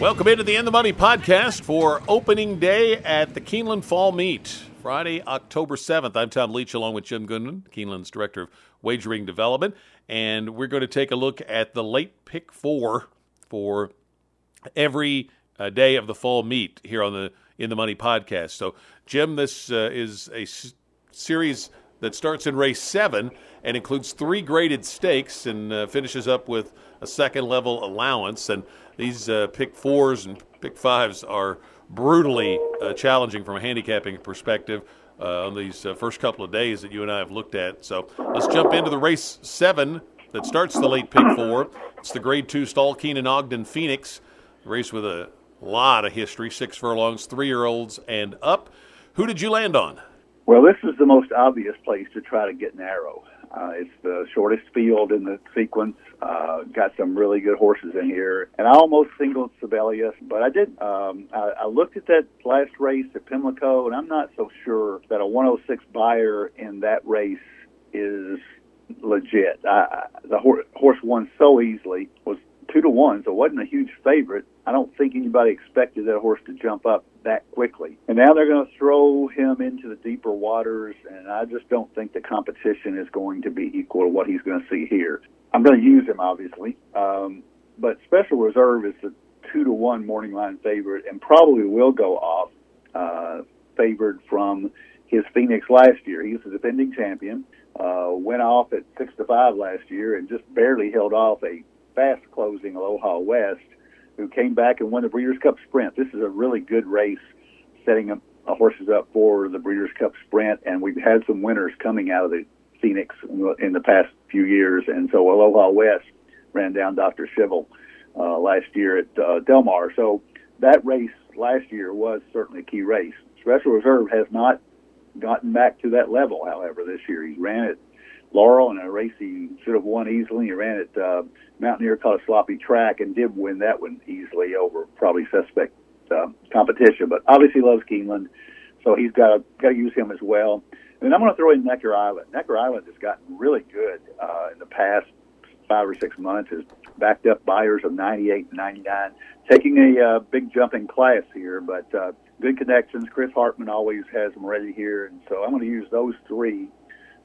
Welcome into the In the Money podcast for opening day at the Keeneland Fall Meet, Friday, October 7th. I'm Tom Leach along with Jim Goodman, Keeneland's Director of Wagering Development, and we're going to take a look at the late pick four for every uh, day of the fall meet here on the In the Money podcast. So, Jim, this uh, is a s- series that starts in race seven and includes three graded stakes and uh, finishes up with a second level allowance. And these uh, pick fours and pick fives are brutally uh, challenging from a handicapping perspective. Uh, on these uh, first couple of days that you and I have looked at. So let's jump into the race seven that starts the late pick four. It's the grade two Stoll Keenon Ogden Phoenix, race with a lot of history, six furlongs, three year olds and up. Who did you land on? Well, this is the most obvious place to try to get narrow. Uh, it's the shortest field in the sequence. Uh, got some really good horses in here, and I almost singled Sibelius, but I did. Um, I, I looked at that last race at Pimlico, and I'm not so sure that a 106 Beyer in that race is legit. I, the horse, horse won so easily was two to one, so wasn't a huge favorite. I don't think anybody expected that horse to jump up that quickly. And now they're going to throw him into the deeper waters, and I just don't think the competition is going to be equal to what he's going to see here. I'm going to use him, obviously, um, but Special Reserve is the two to one morning line favorite, and probably will go off uh, favored from his Phoenix last year. He's the defending champion. Uh, went off at six to five last year, and just barely held off a fast closing Aloha West, who came back and won the Breeders' Cup Sprint. This is a really good race, setting up, uh, horses up for the Breeders' Cup Sprint, and we've had some winners coming out of the Phoenix in the past few years, and so Aloha West ran down Dr. Schivel uh, last year at uh, Del Mar. So that race last year was certainly a key race. Special Reserve has not gotten back to that level, however, this year. He ran it Laurel in a race he should have won easily. He ran it uh, Mountaineer called a sloppy track and did win that one easily over probably suspect uh, competition. But obviously loves Keeneland, so he's got got to use him as well. And I'm going to throw in Necker Island. Necker Island has gotten really good uh, in the past five or six months. Has backed up Beyers of 98 and 99, taking a uh, big jump in class here, but uh, good connections. Chris Hartman always has them ready here, and so I'm going to use those three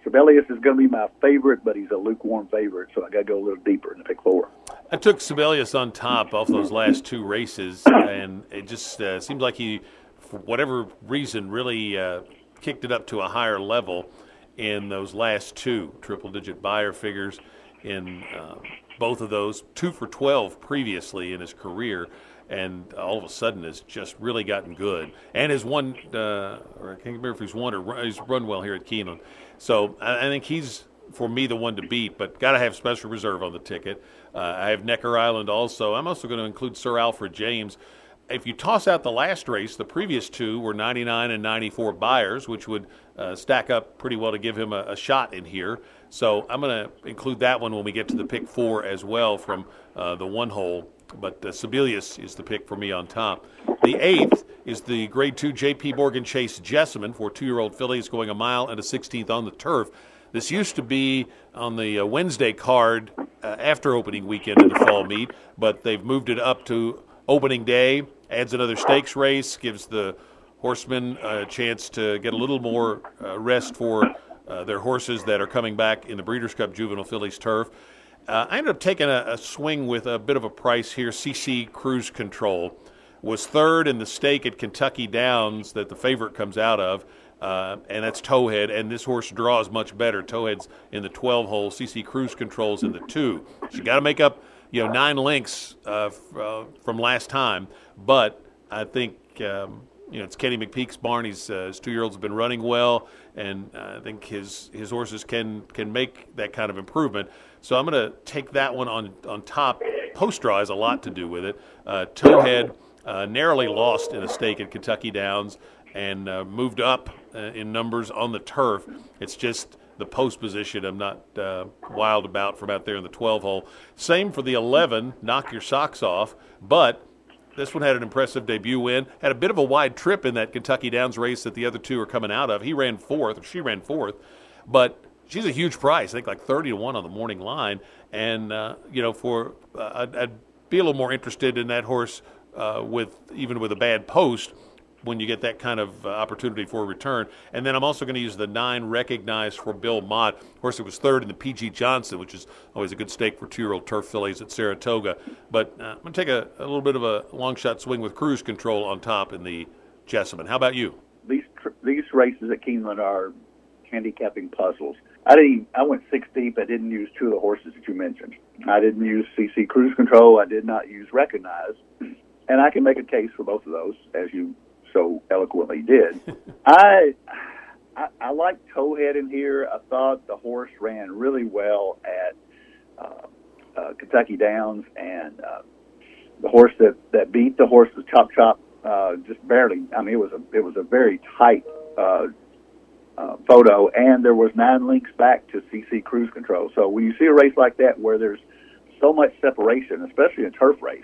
Sibelius is going to be my favorite, but he's a lukewarm favorite, so I got to go a little deeper in the pick four. I took Sibelius on top off those last two races, and it just uh, seems like he, for whatever reason, really uh, kicked it up to a higher level in those last two triple digit Beyer figures in uh, both of those, two for 12 previously in his career and all of a sudden has just really gotten good and has won, uh, or I can't remember if he's won or run, he's run well here at Keeneland. So I, think he's for me the one to beat, but got to have special reserve on the ticket. Uh, I have Necker Island also. I'm also going to include Sir Alfred James. If you toss out the last race, the previous two were 99 and 94 Beyers, which would uh, stack up pretty well to give him a, a shot in here. So I'm going to include that one when we get to the pick four as well from uh, the one hole. But uh, Sibelius is the pick for me on top. The eighth is the grade two J.P. Morgan Chase Jessamine for two year old fillies going a mile and a 16th on the turf. This used to be on the uh, Wednesday card uh, after opening weekend of the fall meet, but they've moved it up to opening day. Adds another stakes race, gives the horsemen a chance to get a little more uh, rest for uh, their horses that are coming back in the Breeders' Cup Juvenile Fillies turf. Uh, I ended up taking a, a, swing with a bit of a price here. CC Cruise Control was third in the stake at Kentucky Downs that the favorite comes out of, uh, and that's Towhead. And this horse draws much better. Towhead's in the 12 hole. CC Cruise Control's in the two. She got to make up, you know, nine lengths uh, f- uh, from last time, but I think. Um, you know, it's Kenny McPeek's barn. He's, uh, his two-year-olds have been running well, and uh, I think his his horses can can make that kind of improvement. So I'm going to take that one on on top. Post draw has a lot to do with it. Uh, Towhead uh, narrowly lost in a stake at Kentucky Downs and uh, moved up uh, in numbers on the turf. It's just the post position I'm not uh, wild about from out there in the 12 hole. Same for the 11, knock your socks off, but this one had an impressive debut win. Had a bit of a wide trip in that Kentucky Downs race that the other two are coming out of. He ran fourth, or she ran fourth, but she's a huge price. I think like thirty to one on the morning line, and uh, you know, for uh, I'd, I'd, be a little more interested in that horse uh, with even with a bad post when you get that kind of uh, opportunity for a return. And then I'm also going to use the nine recognized for Bill Mott. Of course, it was third in the PG Johnson, which is always a good stake for two-year-old turf fillies at Saratoga. But uh, I'm going to take a, a, little bit of a long shot swing with cruise control on top in the Jessamine. How about you? These tr- these races at Keeneland are handicapping puzzles. I didn't. I went six deep. I didn't use two of the horses that you mentioned. I didn't use CC Cruise Control. I did not use Recognize, and I can make a case for both of those, as you so eloquently did. I, I I like Towhead in here. I thought the horse ran really well at uh, uh, Kentucky Downs, and uh, the horse that that beat the horse was Chop Chop uh, just barely. I mean, it was a it was a very tight uh, uh, photo, and there was nine links back to CC Cruise Control. So when you see a race like that where there's so much separation, especially in a turf race,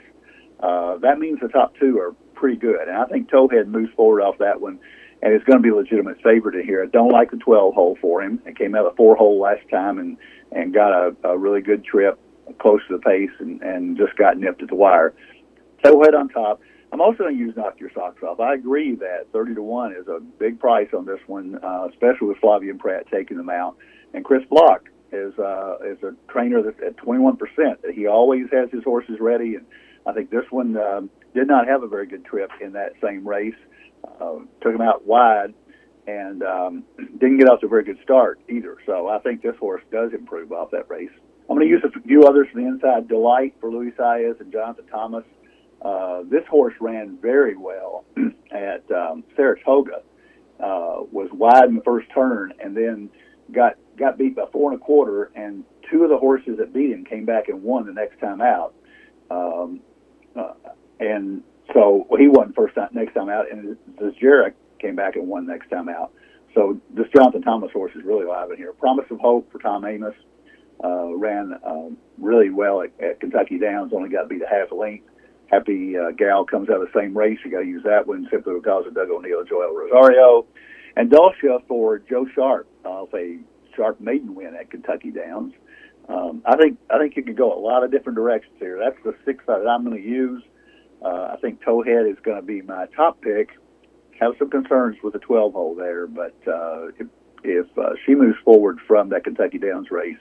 uh, that means the top two are pretty good. And I think Towhead moves forward off that one, and it's going to be a legitimate favorite in here. I don't like the 12 hole for him. It came out of four hole last time and and got a, a really good trip close to the pace and and just got nipped at the wire. Towhead on top. I'm also going to use knock your socks off. I agree that 30 to one is a big price on this one, uh, especially with Flavien Prat taking them out. And Chris Block is uh, is a trainer that's at 21 percent. He always has his horses ready, and I think this one um, did not have a very good trip in that same race. Uh, took him out wide and um, didn't get off to a very good start either. So I think this horse does improve off that race. I'm going to use a few others from the inside. Delight for Luis Saez and Jonathan Thomas. Uh, this horse ran very well at um, Saratoga. Uh, was wide in the first turn and then got got beat by four and a quarter. And two of the horses that beat him came back and won the next time out. Um, uh, and so he won first time next time out, and Zajera came back and won next time out. So this Jonathan Thomas horse is really live in here. Promise of Hope for Tom Amoss uh, ran um, really well at, at Kentucky Downs. Only got beat a half a length. Happy uh, Gal comes out of the same race. You got to use that one simply because of Doug O'Neill, Joel Rosario, and Dulcia for Joe Sharp off a Sharp maiden win at Kentucky Downs. Um, I think I think you could go a lot of different directions here. That's the six that I'm going to use. Uh, I think Towhead is going to be my top pick. Have some concerns with the 12 hole there, but uh, if, if uh, she moves forward from that Kentucky Downs race,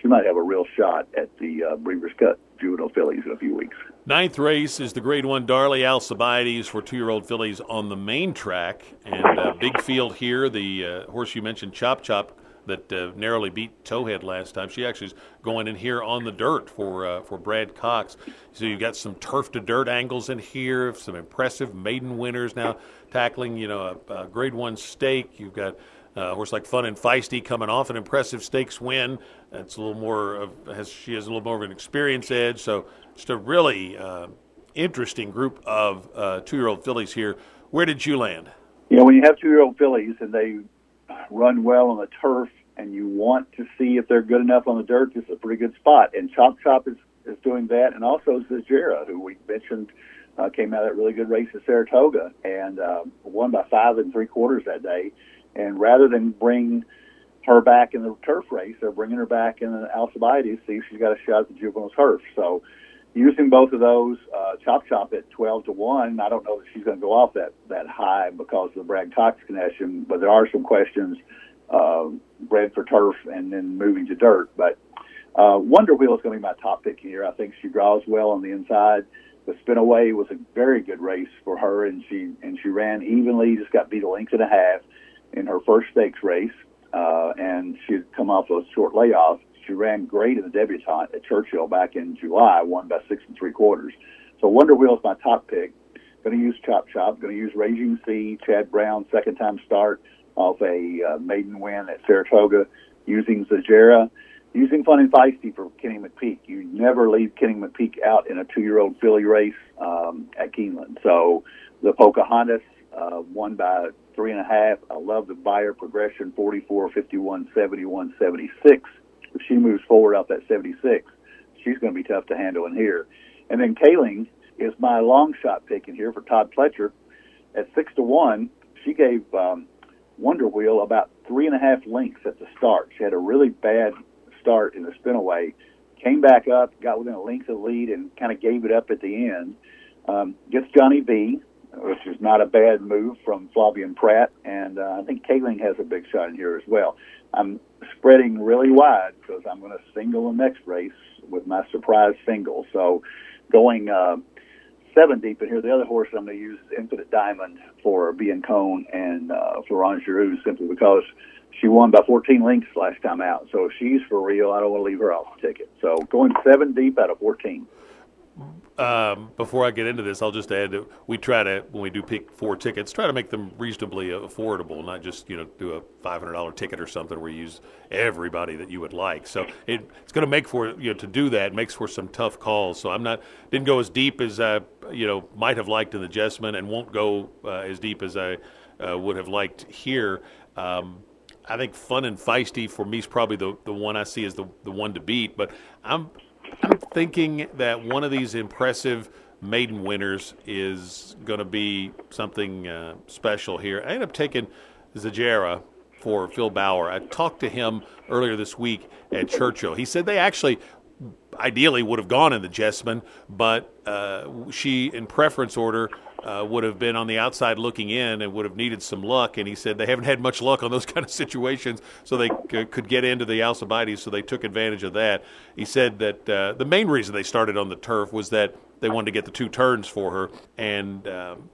she might have a real shot at the uh, Breeders' Cup Juvenile Fillies in a few weeks. Ninth race is the Grade One Darley Alcibiades for two-year-old fillies on the main track, and uh, big field here. The uh, horse you mentioned, Chop Chop, that uh, narrowly beat Towhead last time. She actually is going in here on the dirt for uh, for Brad Cox. So you've got some turf to dirt angles in here, some impressive maiden winners now tackling you know a, a Grade One stake. You've got uh, horse like Fun and Feisty coming off an impressive stakes win. It's a little more of has she has a little more of an experience edge. So just a really uh, interesting group of uh, two year old fillies here. Where did you land? You know, when you have two year old fillies and they run well on the turf and you want to see if they're good enough on the dirt, this is a pretty good spot. And Chop Chop is, is doing that, and also Zajera, who we mentioned uh, came out of that really good race at Saratoga and uh, won by five and three quarters that day. And rather than bring her back in the turf race, they're bringing her back in the Alcibiades see if she's got a shot at the juvenile turf. So using both of those, uh, Chop Chop at 12 to 1, I don't know that she's going to go off that, that high because of the Brad Cox connection, but there are some questions uh, bred for turf and then moving to dirt. But uh, Wonder Wheel is going to be my top pick here. I think she draws well on the inside. The Spinaway was a very good race for her, and she and she ran evenly. Just got beat a length and a half in her first stakes race, uh, and she'd come off a short layoff. She ran great in the debutante at Churchill back in July, won by six and three quarters. So Wonder Wheel is my top pick. Going to use Chop Chop. Going to use Raging Sea, Chad Brown, second time start off a uh, maiden win at Saratoga. Using Zajera, using Fun and Feisty for Kenny McPeek. You never leave Kenny McPeek out in a two-year-old filly race um, at Keeneland. So the Pocahontas uh, won by three and a half. I love the Beyer progression 44, 51, 71, 76 if she moves forward off that 76, she's going to be tough to handle in here. And then Kaling is my long shot pick in here for Todd Pletcher at six to one. She gave um, Wonder Wheel about three and a half lengths at the start. She had a really bad start in the spinaway, came back up, got within a length of lead, and kind of gave it up at the end. Um, gets Johnny V, which is not a bad move from Flavien Prat, and uh, I think Kaling has a big shot in here as well. I'm spreading really wide because I'm going to single the next race with my surprise single. So going uh, seven deep in here, the other horse I'm going to use is Infinite Diamond for Biancone and uh, Florent Geroux simply because she won by 14 lengths last time out. So if she's for real, I don't want to leave her off the ticket. So going seven deep out of 14 um, before I get into this, I'll just add that we try to, when we do pick four tickets, try to make them reasonably affordable, not just you know do a five hundred dollar ticket or something where you use everybody that you would like. So it, it's going to make for you know to do that makes for some tough calls. So I'm not didn't go as deep as I you know might have liked in the Jessamine, and won't go uh, as deep as I uh, would have liked here. Um, I think fun and feisty for me is probably the the one I see as the the one to beat. But I'm I'm thinking that one of these impressive maiden winners is going to be something uh, special here. I ended up taking Zajera for Phil Bauer. I talked to him earlier this week at Churchill. He said they actually ideally would have gone in the Jessamine, but uh, she, in preference order, uh, would have been on the outside looking in and would have needed some luck. And he said they haven't had much luck on those kind of situations, so they c- could get into the Alcibiades, so they took advantage of that. He said that uh, the main reason they started on the turf was that they wanted to get the two turns for her, and um,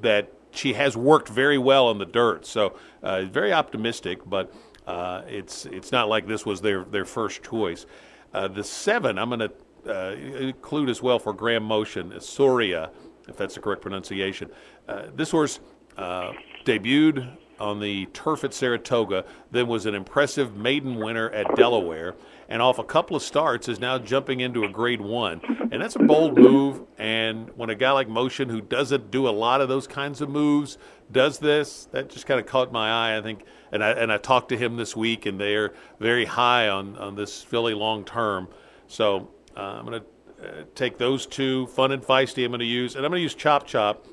that she has worked very well on the dirt. So uh, very optimistic, but uh, it's it's not like this was their their first choice. Uh, the seven, I'm going to uh, include as well for Graham Motion, Soria if that's the correct pronunciation. Uh, this horse uh, debuted on the turf at Saratoga, then was an impressive maiden winner at Delaware, and off a couple of starts is now jumping into a grade one. And that's a bold move. And when a guy like Motion, who doesn't do a lot of those kinds of moves, does this, that just kind of caught my eye, I think. And I, and I talked to him this week, and they're very high on, on this filly long term. So uh, I'm going to uh, take those two, fun and feisty, I'm going to use, and I'm going to use Chop Chop.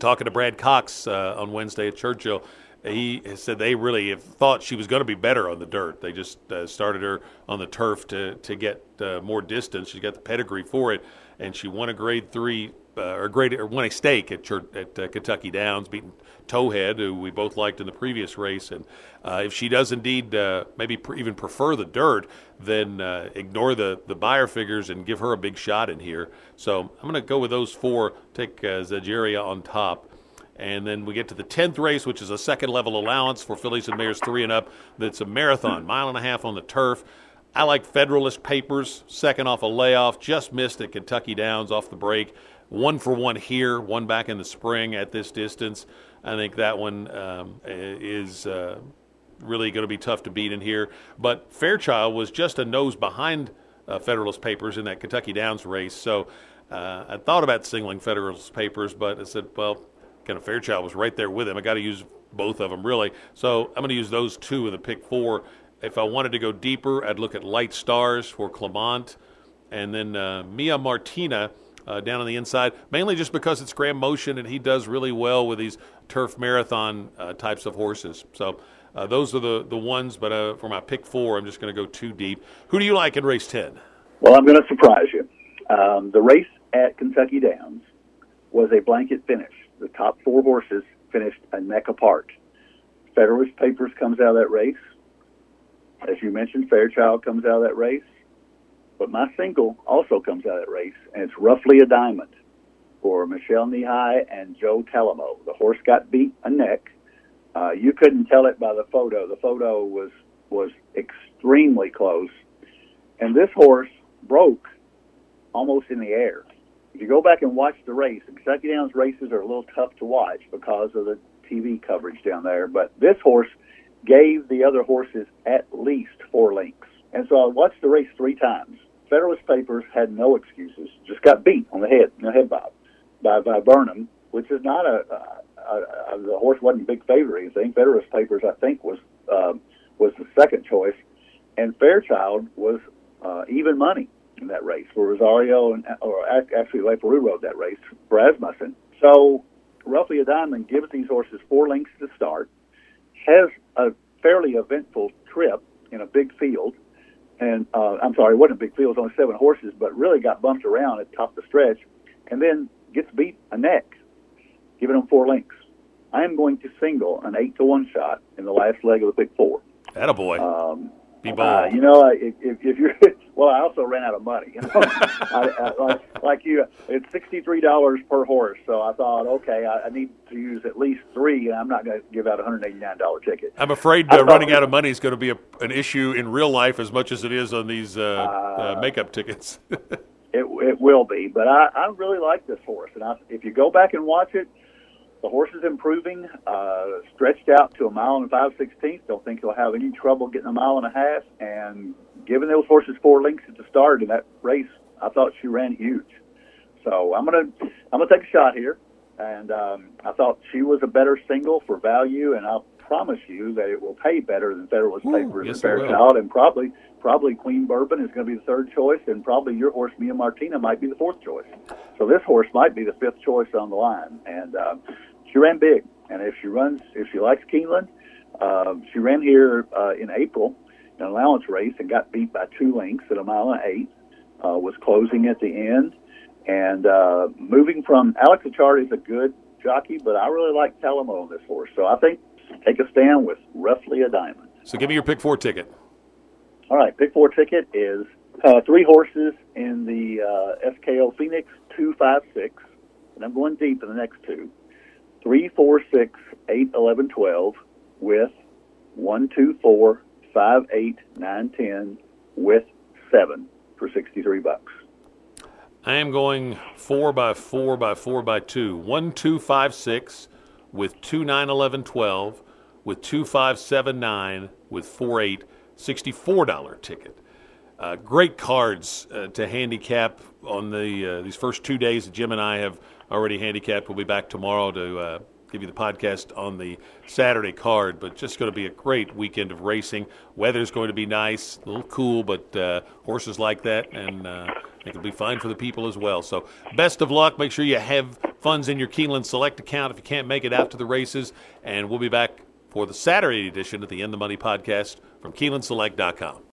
Talking to Brad Cox uh, on Wednesday at Churchill, he said they really thought she was going to be better on the dirt. They just uh, started her on the turf to to get uh, more distance. She's got the pedigree for it, and she won a Grade Three uh, or grade or won a stake at Church, at uh, Kentucky Downs, beating Towhead, who we both liked in the previous race. And uh, if she does indeed uh, maybe pr- even prefer the dirt, then uh, ignore the the Beyer figures and give her a big shot in here. So I'm going to go with those four. Take uh, Zajaria on top. And then we get to the 10th race, which is a second level allowance for fillies and mares three and up. That's a marathon, mile and a half on the turf. I like Federalist Papers, second off a layoff, just missed at Kentucky Downs off the break one for one here, one back in the spring at this distance. I think that one um, is uh, really going to be tough to beat in here. But Fairchild was just a nose behind uh, Federalist Papers in that Kentucky Downs race. So uh, I thought about singling Federalist Papers, but I said, well, kind of Fairchild was right there with him. I got to use both of them, really. So I'm going to use those two in the pick four. If I wanted to go deeper, I'd look at Light Stars for Clement. And then uh, Mia Martina uh, down on the inside, mainly just because it's Graham Motion and he does really well with these turf marathon uh, types of horses. So uh, those are the, the ones, but uh, for my pick four, I'm just going to go too deep. Who do you like in race 10? Well, I'm going to surprise you. Um, the race at Kentucky Downs was a blanket finish. The top four horses finished a neck apart. Federalist Papers comes out of that race. As you mentioned, Fairchild comes out of that race. But my single also comes out of that race, and it's roughly a diamond for Michelle Nihei and Joe Talamo. The horse got beat a neck. Uh, you couldn't tell it by the photo. The photo was was extremely close, and this horse broke almost in the air. If you go back and watch the race, the Kentucky Downs races are a little tough to watch because of the TV coverage down there. But this horse gave the other horses at least four lengths. And so I watched the race three times. Federalist Papers had no excuses, just got beat on the head, the head bob, by, by Burnham, which is not a, a, a, a the horse wasn't a big favorite or anything. Federalist Papers, I think, was um, was the second choice, and Fairchild was uh, even money in that race for Rosario, and or actually Leparoux rode that race for Asmussen. So roughly a diamond gives these horses four lengths to start, has a fairly eventful trip in a big field, and uh, I'm sorry, it wasn't a big field; it was only seven horses, but really got bumped around at the top of the stretch. And then gets beat a neck, giving them four links. I am going to single an eight to one shot in the last leg of the pick four. Attaboy. Um, Be uh, you know, if, if if you're well, I also ran out of money. You know, I, I, like, like you, it's sixty three dollars per horse. So I thought, okay, I, I need to use at least three, and I'm not going to give out a hundred eighty nine dollar ticket. I'm afraid uh, running out of money is going to be a, an issue in real life as much as it is on these uh, uh, makeup tickets. It, it will be, but I, I really like this horse, and I, if you go back and watch it, the horse is improving. Uh, stretched out to a mile and five sixteenths. Don't think he'll have any trouble getting a mile and a half. And given those horses four lengths at the start in that race, I thought she ran huge. So I'm gonna I'm gonna take a shot here, and um, I thought she was a better single for value, and I'll promise you that it will pay better than Federalist Papers yes, and. Fairchild, and probably probably Queen Bourbon is going to be the third choice, and probably your horse Mia Martina might be the fourth choice. So this horse might be the fifth choice on the line, and uh, she ran big. And if she runs, if she likes Keeneland, uh, she ran here uh, in April in an allowance race and got beat by two lengths at a mile and eight. Uh, was closing at the end, and uh, moving from Alex Achard is a good jockey, but I really like Talamo on this horse. So I think take a stand with roughly a diamond. so give me your pick four ticket. All right, pick four ticket is uh, three horses in the uh, SKO Phoenix two five six, and I'm going deep in the next two. Three, four, six, eight, eleven, twelve, with one, two, four, five, eight, nine, ten, with seven for sixty three bucks. I am going four by four by four by two. One, two, five, six, with two, nine, eleven, twelve, with two, five, seven, nine, with four, eight, sixty-four dollar ticket. Uh, great cards uh, to handicap on the uh, these first two days that Jim and I have already handicapped. We'll be back tomorrow to uh, give you the podcast on the Saturday card, but just going to be a great weekend of racing. Weather's going to be nice, a little cool, but uh, horses like that, and uh, it'll be fine for the people as well. So, best of luck. Make sure you have funds in your Keeneland Select account if you can't make it out to the races, and we'll be back for the Saturday edition of the In the Money podcast from KeenelandSelect.com.